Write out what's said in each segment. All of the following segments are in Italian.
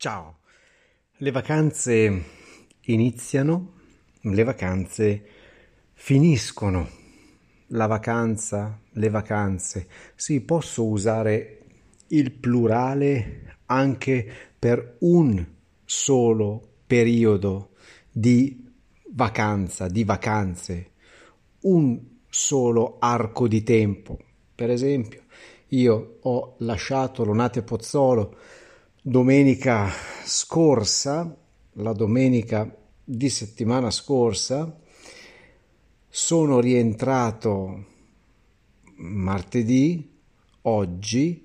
Ciao, le vacanze iniziano, le vacanze finiscono. La vacanza, le vacanze. Sì, posso usare il plurale anche per un solo periodo di vacanza, di vacanze, un solo arco di tempo. Per esempio, io ho lasciato Lonate Pozzolo domenica scorsa, la domenica di settimana scorsa, sono rientrato martedì, oggi,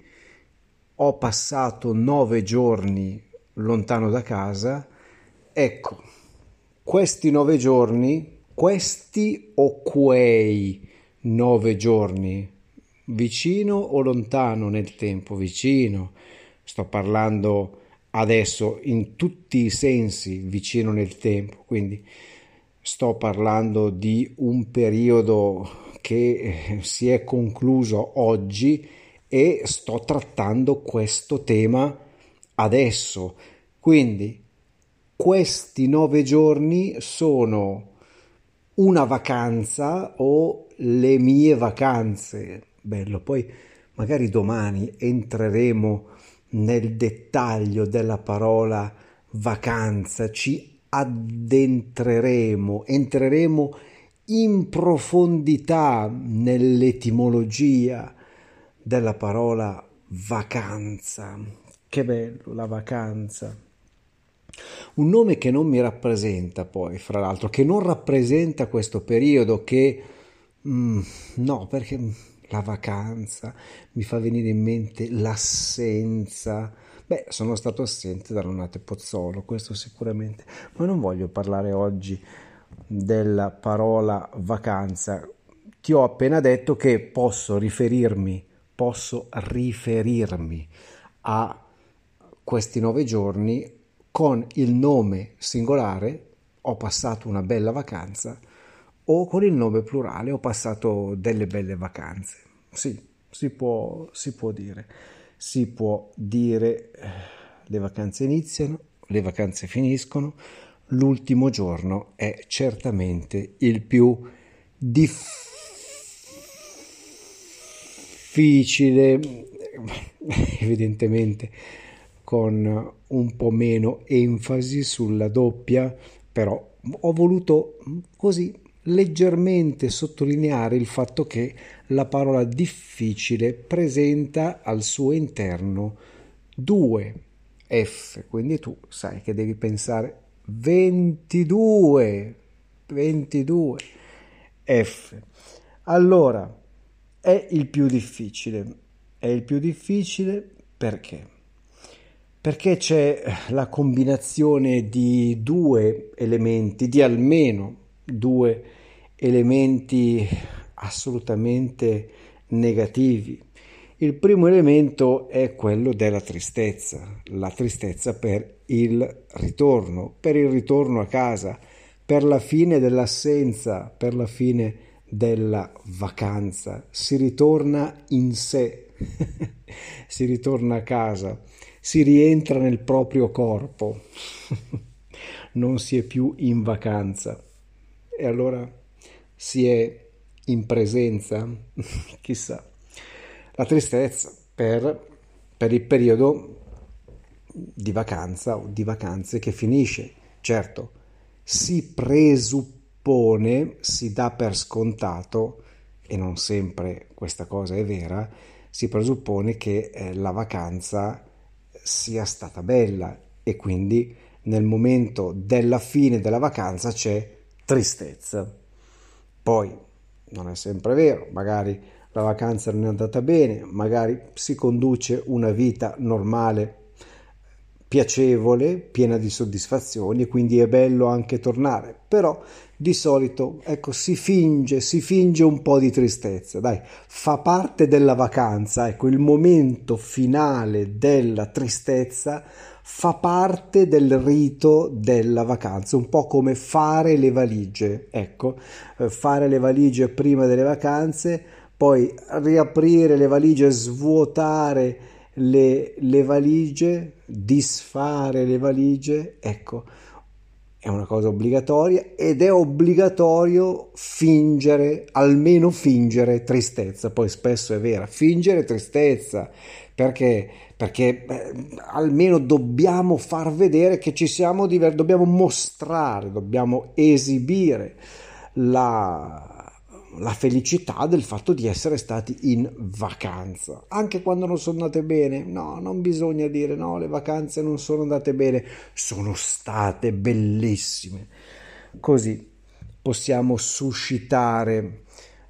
ho passato nove giorni lontano da casa, ecco, questi nove giorni, questi o quei nove giorni, vicino o lontano nel tempo, vicino, sto parlando adesso in tutti i sensi vicino nel tempo, quindi sto parlando di un periodo che eh, si è concluso oggi e sto trattando questo tema adesso. Quindi questi nove giorni sono una vacanza o le mie vacanze. Bello, poi magari domani entreremo nel dettaglio della parola vacanza, ci addentreremo, entreremo in profondità nell'etimologia della parola vacanza. Che bello la vacanza. Un nome che non mi rappresenta poi, fra l'altro, che non rappresenta questo periodo che... Mm, no, perché la vacanza, mi fa venire in mente l'assenza. Beh, sono stato assente da Nonate Pozzolo, questo sicuramente, ma non voglio parlare oggi della parola vacanza. Ti ho appena detto che posso riferirmi, posso riferirmi a questi nove giorni con il nome singolare, ho passato una bella vacanza, o con il nome plurale ho passato delle belle vacanze. Sì, si può, si può dire. Si può dire eh, le vacanze iniziano, le vacanze finiscono, l'ultimo giorno è certamente il più difficile, evidentemente con un po' meno enfasi sulla doppia, però ho voluto così leggermente sottolineare il fatto che la parola difficile presenta al suo interno due F, quindi tu sai che devi pensare 22, 22 F. Allora, è il più difficile. È il più difficile perché? Perché c'è la combinazione di due elementi, di almeno due elementi assolutamente negativi. Il primo elemento è quello della tristezza, la tristezza per il ritorno, per il ritorno a casa, per la fine dell'assenza, per la fine della vacanza. Si ritorna in sé, si ritorna a casa, si rientra nel proprio corpo, non si è più in vacanza e allora si è in presenza, chissà, la tristezza per, per il periodo di vacanza o di vacanze che finisce. Certo, si presuppone, si dà per scontato, e non sempre questa cosa è vera, si presuppone che eh, la vacanza sia stata bella e quindi nel momento della fine della vacanza c'è tristezza. Poi non è sempre vero, magari la vacanza non è andata bene, magari si conduce una vita normale, piacevole, piena di soddisfazioni e quindi è bello anche tornare, però di solito ecco si finge, si finge un po' di tristezza, dai, fa parte della vacanza, ecco il momento finale della tristezza fa parte del rito della vacanza, un po' come fare le valigie, ecco, eh, fare le valigie prima delle vacanze, poi riaprire le valigie, svuotare le, le valigie, disfare le valigie, ecco, è una cosa obbligatoria ed è obbligatorio fingere, almeno fingere tristezza, poi spesso è vera, fingere tristezza, perché perché eh, almeno dobbiamo far vedere che ci siamo diversi, dobbiamo mostrare, dobbiamo esibire la, la felicità del fatto di essere stati in vacanza, anche quando non sono andate bene. No, non bisogna dire no, le vacanze non sono andate bene, sono state bellissime. Così possiamo suscitare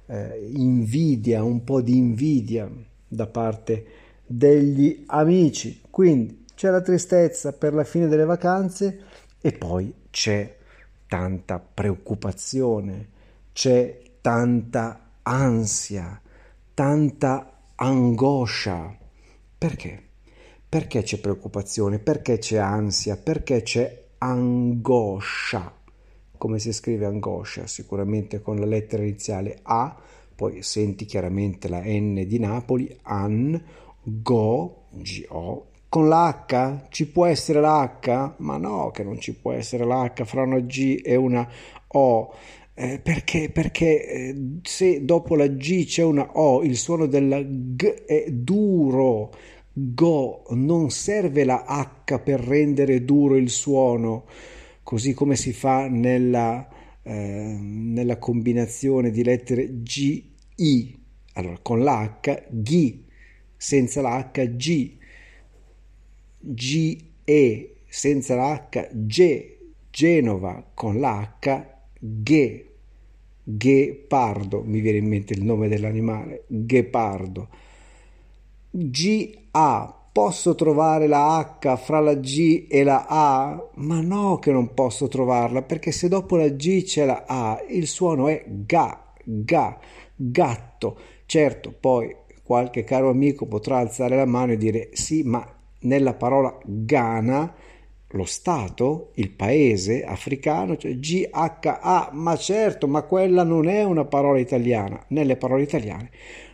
eh, invidia, un po' di invidia da parte degli amici. Quindi c'è la tristezza per la fine delle vacanze e poi c'è tanta preoccupazione, c'è tanta ansia, tanta angoscia. Perché? Perché c'è preoccupazione? Perché c'è ansia? Perché c'è angoscia? Come si scrive angoscia? Sicuramente con la lettera iniziale A, poi senti chiaramente la N di Napoli, an Go, G-O, con l'H? Ci può essere l'H? Ma no, che non ci può essere l'H fra una G e una O. Eh, perché? Perché eh, se dopo la G c'è una O, il suono della G è duro. Go, non serve la H per rendere duro il suono, così come si fa nella, eh, nella combinazione di lettere G, I. Allora, con l'H, G senza la H G, G E senza la H G, Genova con la H G, Ghepardo, mi viene in mente il nome dell'animale, Ghepardo. G A posso trovare la H fra la G e la A? Ma no che non posso trovarla, perché se dopo la G c'è la A, il suono è ga, ga, gatto. Certo, poi qualche caro amico potrà alzare la mano e dire sì, ma nella parola Ghana lo Stato, il paese africano, cioè GHA, ma certo, ma quella non è una parola italiana. Nelle parole italiane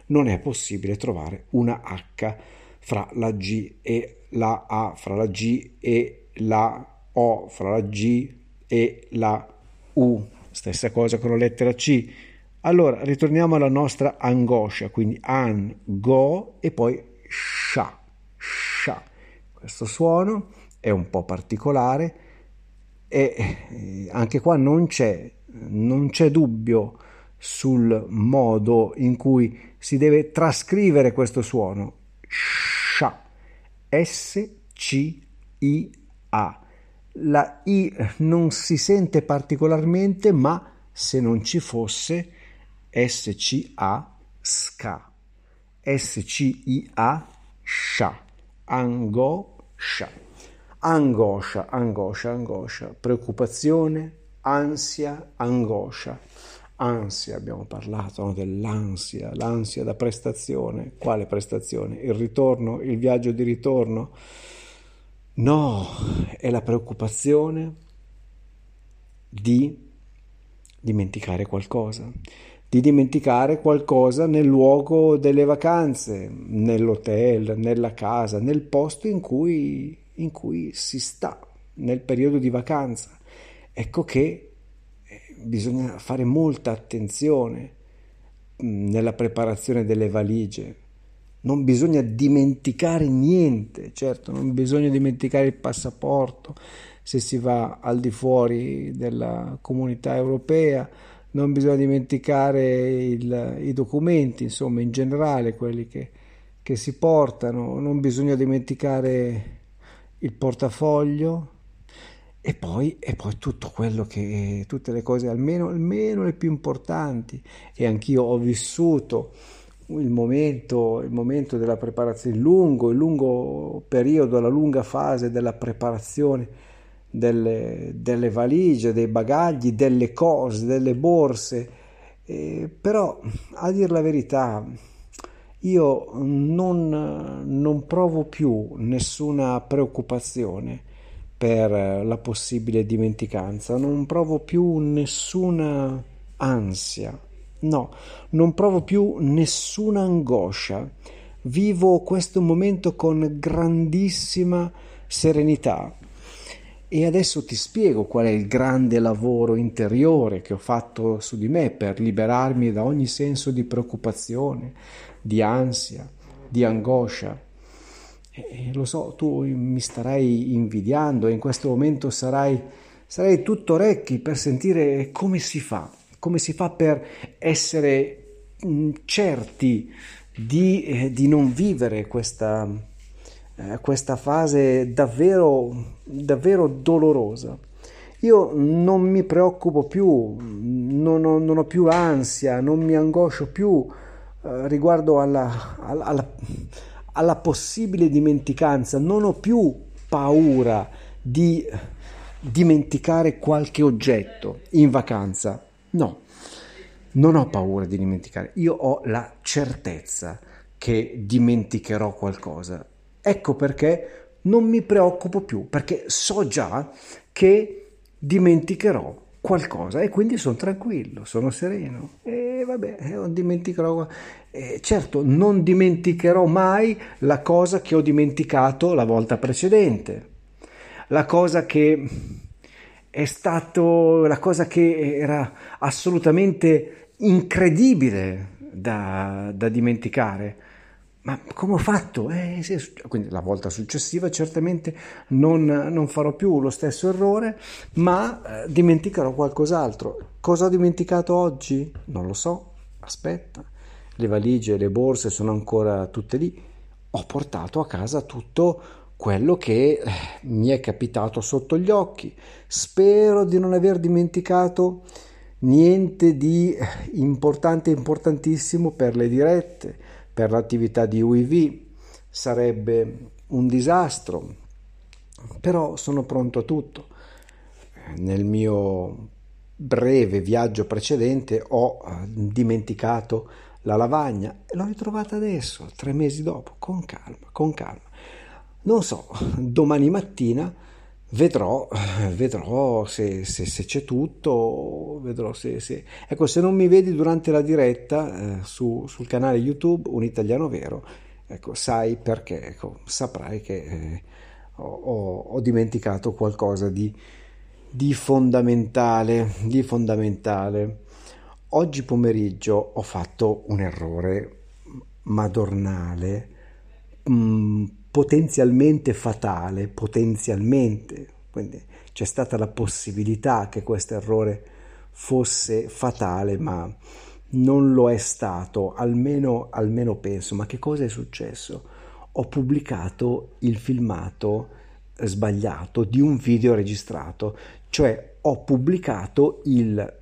non è possibile trovare una H fra la G e la A, fra la G e la O, fra la G e la U. Stessa cosa con la lettera C allora, ritorniamo alla nostra angoscia, quindi an, go e poi sha, sha. Questo suono è un po' particolare e eh, anche qua non c'è, non c'è dubbio sul modo in cui si deve trascrivere questo suono. Sha, S-C-I-A. La I non si sente particolarmente, ma se non ci fosse SCA SCA SCIA SHA angoscia. Angoscia angoscia angoscia. Preoccupazione ansia angoscia. Ansia abbiamo parlato no? dell'ansia l'ansia da prestazione. Quale prestazione? Il ritorno il viaggio di ritorno? No è la preoccupazione di dimenticare qualcosa di dimenticare qualcosa nel luogo delle vacanze, nell'hotel, nella casa, nel posto in cui, in cui si sta, nel periodo di vacanza. Ecco che eh, bisogna fare molta attenzione mm, nella preparazione delle valigie, non bisogna dimenticare niente, certo, non bisogna dimenticare il passaporto se si va al di fuori della comunità europea, non bisogna dimenticare il, i documenti, insomma, in generale, quelli che, che si portano, non bisogna dimenticare il portafoglio e poi, e poi tutto quello che, tutte le cose, almeno, almeno le più importanti. E anch'io ho vissuto il momento, il momento della preparazione, il lungo, il lungo periodo, la lunga fase della preparazione delle, delle valigie, dei bagagli, delle cose, delle borse. Eh, però, a dire la verità, io non, non provo più nessuna preoccupazione per la possibile dimenticanza, non provo più nessuna ansia No, non provo più nessuna angoscia. Vivo questo momento con grandissima serenità. E adesso ti spiego qual è il grande lavoro interiore che ho fatto su di me per liberarmi da ogni senso di preoccupazione, di ansia, di angoscia. E lo so, tu mi starai invidiando e in questo momento sarai, sarai tutto orecchi per sentire come si fa come si fa per essere mm, certi di, eh, di non vivere questa, eh, questa fase davvero, davvero dolorosa. Io non mi preoccupo più, non ho, non ho più ansia, non mi angoscio più eh, riguardo alla, alla, alla possibile dimenticanza, non ho più paura di dimenticare qualche oggetto in vacanza. No, non ho paura di dimenticare, io ho la certezza che dimenticherò qualcosa. Ecco perché non mi preoccupo più, perché so già che dimenticherò qualcosa e quindi sono tranquillo, sono sereno e vabbè, non dimenticherò. Eh, certo, non dimenticherò mai la cosa che ho dimenticato la volta precedente, la cosa che è stato la cosa che era assolutamente incredibile da, da dimenticare. Ma come ho fatto? Eh, sì, quindi la volta successiva certamente non, non, farò più lo stesso errore, ma eh, dimenticherò qualcos'altro. Cosa ho dimenticato oggi? Non lo so. Aspetta, le valigie, le borse sono ancora tutte lì. Ho portato a casa tutto quello che eh, mi è capitato sotto gli occhi. Spero di non aver dimenticato niente di eh, importante, importantissimo per le dirette, per l'attività di UIV. Sarebbe un disastro, però sono pronto a tutto. Nel mio breve viaggio precedente ho eh, dimenticato la lavagna e l'ho ritrovata adesso, tre mesi dopo, con calma, con calma. Non so, domani mattina vedrò, vedrò se, se, se c'è tutto, vedrò se, se, Ecco, se non mi vedi durante la diretta eh, su, sul canale YouTube Un Italiano Vero, ecco, sai perché, ecco, saprai che eh, ho, ho, dimenticato qualcosa di, di fondamentale, di fondamentale. Oggi pomeriggio ho fatto un errore madornale. Mm, potenzialmente fatale, potenzialmente, quindi c'è stata la possibilità che questo errore fosse fatale, ma non lo è stato, almeno, almeno penso. Ma che cosa è successo? Ho pubblicato il filmato sbagliato di un video registrato, cioè ho pubblicato il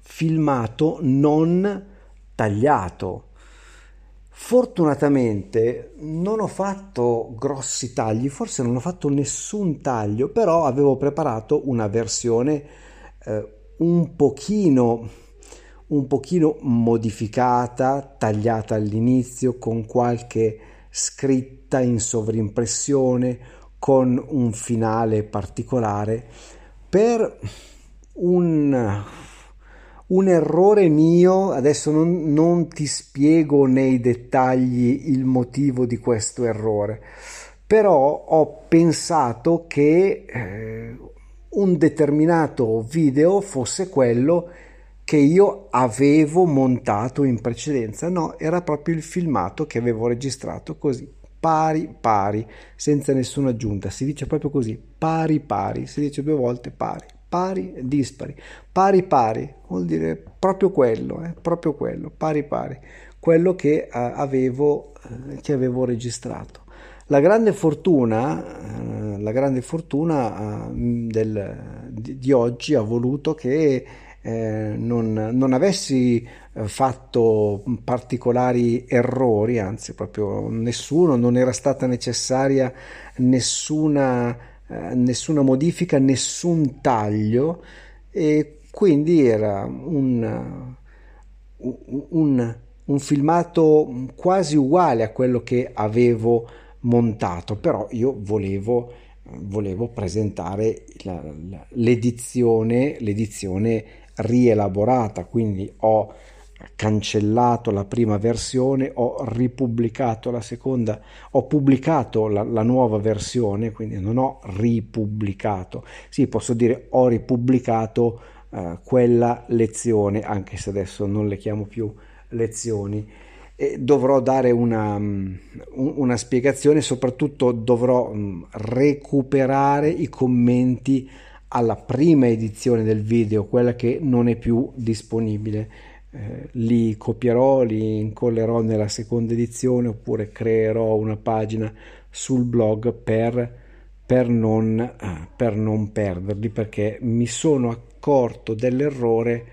filmato non tagliato Fortunatamente non ho fatto grossi tagli, forse non ho fatto nessun taglio, però avevo preparato una versione eh, un pochino un pochino modificata, tagliata all'inizio con qualche scritta in sovrimpressione con un finale particolare per un un errore mio, adesso non, non, ti spiego nei dettagli il motivo di questo errore, però ho pensato che eh, un determinato video fosse quello che io avevo montato in precedenza, no, era proprio il filmato che avevo registrato così, pari pari, senza nessuna aggiunta, si dice proprio così, pari pari, si dice due volte pari, pari dispari, pari pari, vuol dire proprio quello, eh, proprio quello, pari pari, quello che eh, avevo, eh, che avevo registrato. La grande fortuna, eh, la grande fortuna eh, del, di, di, oggi ha voluto che eh, non, non, avessi fatto particolari errori, anzi proprio nessuno, non era stata necessaria nessuna, eh, nessuna modifica, nessun taglio e quindi era un, un, un filmato quasi uguale a quello che avevo montato, però io volevo, volevo presentare la, la, l'edizione, l'edizione rielaborata, quindi ho cancellato la prima versione, ho ripubblicato la seconda, ho pubblicato la, la, nuova versione, quindi non ho ripubblicato. Sì, posso dire ho ripubblicato eh, quella lezione, anche se adesso non le chiamo più lezioni e dovrò dare una, mm, una spiegazione, soprattutto dovrò mm, recuperare i commenti alla prima edizione del video, quella che non è più disponibile. Eh, li copierò, li incollerò nella seconda edizione oppure creerò una pagina sul blog per, per, non, eh, per non perderli perché mi sono accorto dell'errore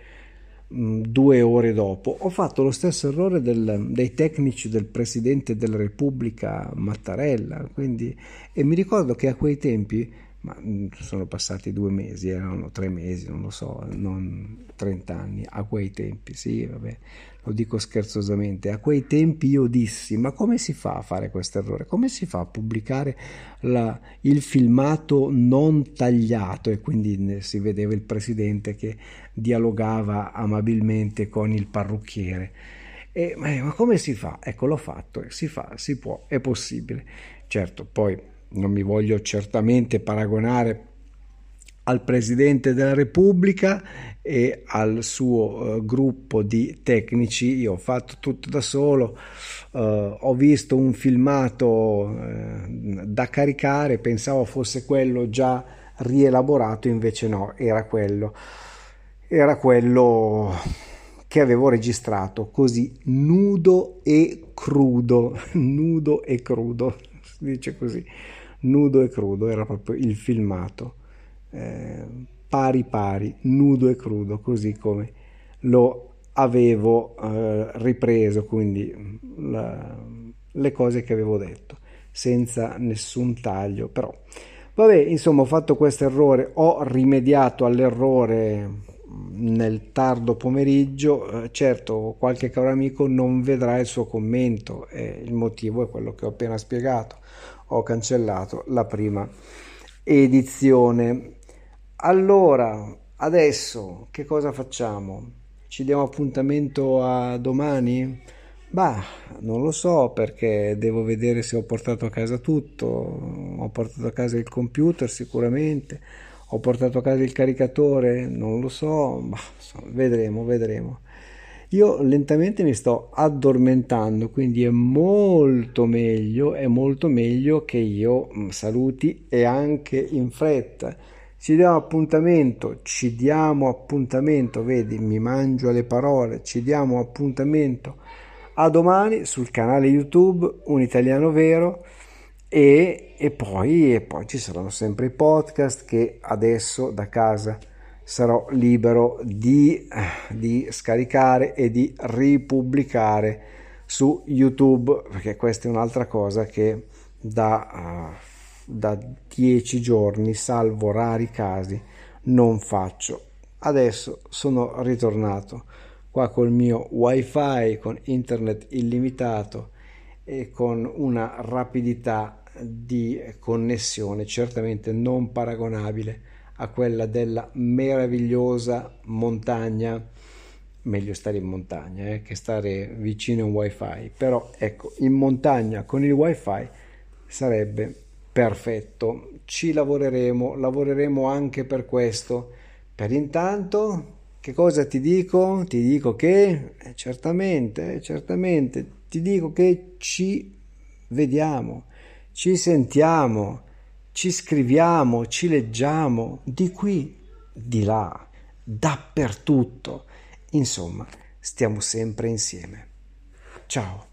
due ore dopo. Ho fatto lo stesso errore del, dei tecnici del Presidente della Repubblica Mattarella, quindi, e mi ricordo che a quei tempi, ma sono passati due mesi, erano tre mesi, non lo so, non 30 anni, a quei tempi, sì, vabbè, lo dico scherzosamente, a quei tempi io dissi, ma come si fa a fare questo errore? Come si fa a pubblicare la, il filmato non tagliato? E quindi si vedeva il presidente che dialogava amabilmente con il parrucchiere. E, ma, come si fa? Ecco, l'ho fatto, si fa, si può, è possibile. Certo, poi non mi voglio certamente paragonare al Presidente della Repubblica e al suo uh, gruppo di tecnici. Io ho fatto tutto da solo, uh, ho visto un filmato uh, da caricare, pensavo fosse quello già rielaborato, invece no, era quello. Era quello che avevo registrato così nudo e crudo, nudo e crudo, si dice così, nudo e crudo, era proprio il filmato. Eh, pari pari, nudo e crudo, così come lo avevo eh, ripreso, quindi la, le cose che avevo detto, senza nessun taglio, però. Vabbè, insomma, ho fatto questo errore, ho rimediato all'errore nel tardo pomeriggio, eh, certo qualche caro amico non vedrà il suo commento e il motivo è quello che ho appena spiegato, ho cancellato la prima edizione allora, adesso che cosa facciamo? Ci diamo appuntamento a domani? Bah, non lo so perché devo vedere se ho portato a casa tutto. Ho portato a casa il computer sicuramente. Ho portato a casa il caricatore? Non lo so. Bah, vedremo, vedremo. Io lentamente mi sto addormentando, quindi è molto meglio, è molto meglio che io mm, saluti e anche in fretta. Ci diamo appuntamento, ci diamo appuntamento, vedi, mi mangio le parole, ci diamo appuntamento a domani sul canale YouTube Un Italiano Vero e, e, poi, e poi ci saranno sempre i podcast che adesso da casa sarò libero di, di scaricare e di ripubblicare su YouTube perché questa è un'altra cosa che da... Uh, da dieci giorni, salvo rari casi, non faccio. Adesso sono ritornato qua col mio wifi, con internet illimitato e con una rapidità di connessione certamente non paragonabile a quella della meravigliosa montagna meglio stare in montagna eh, che stare vicino a un wifi però ecco in montagna con il wifi sarebbe Perfetto, ci lavoreremo, lavoreremo anche per questo. Per intanto Che cosa ti dico? Ti dico che, eh, certamente, eh, certamente, ti dico che ci vediamo, ci sentiamo, ci scriviamo, ci leggiamo, di qui, di là, dappertutto. Insomma, stiamo sempre insieme. Ciao.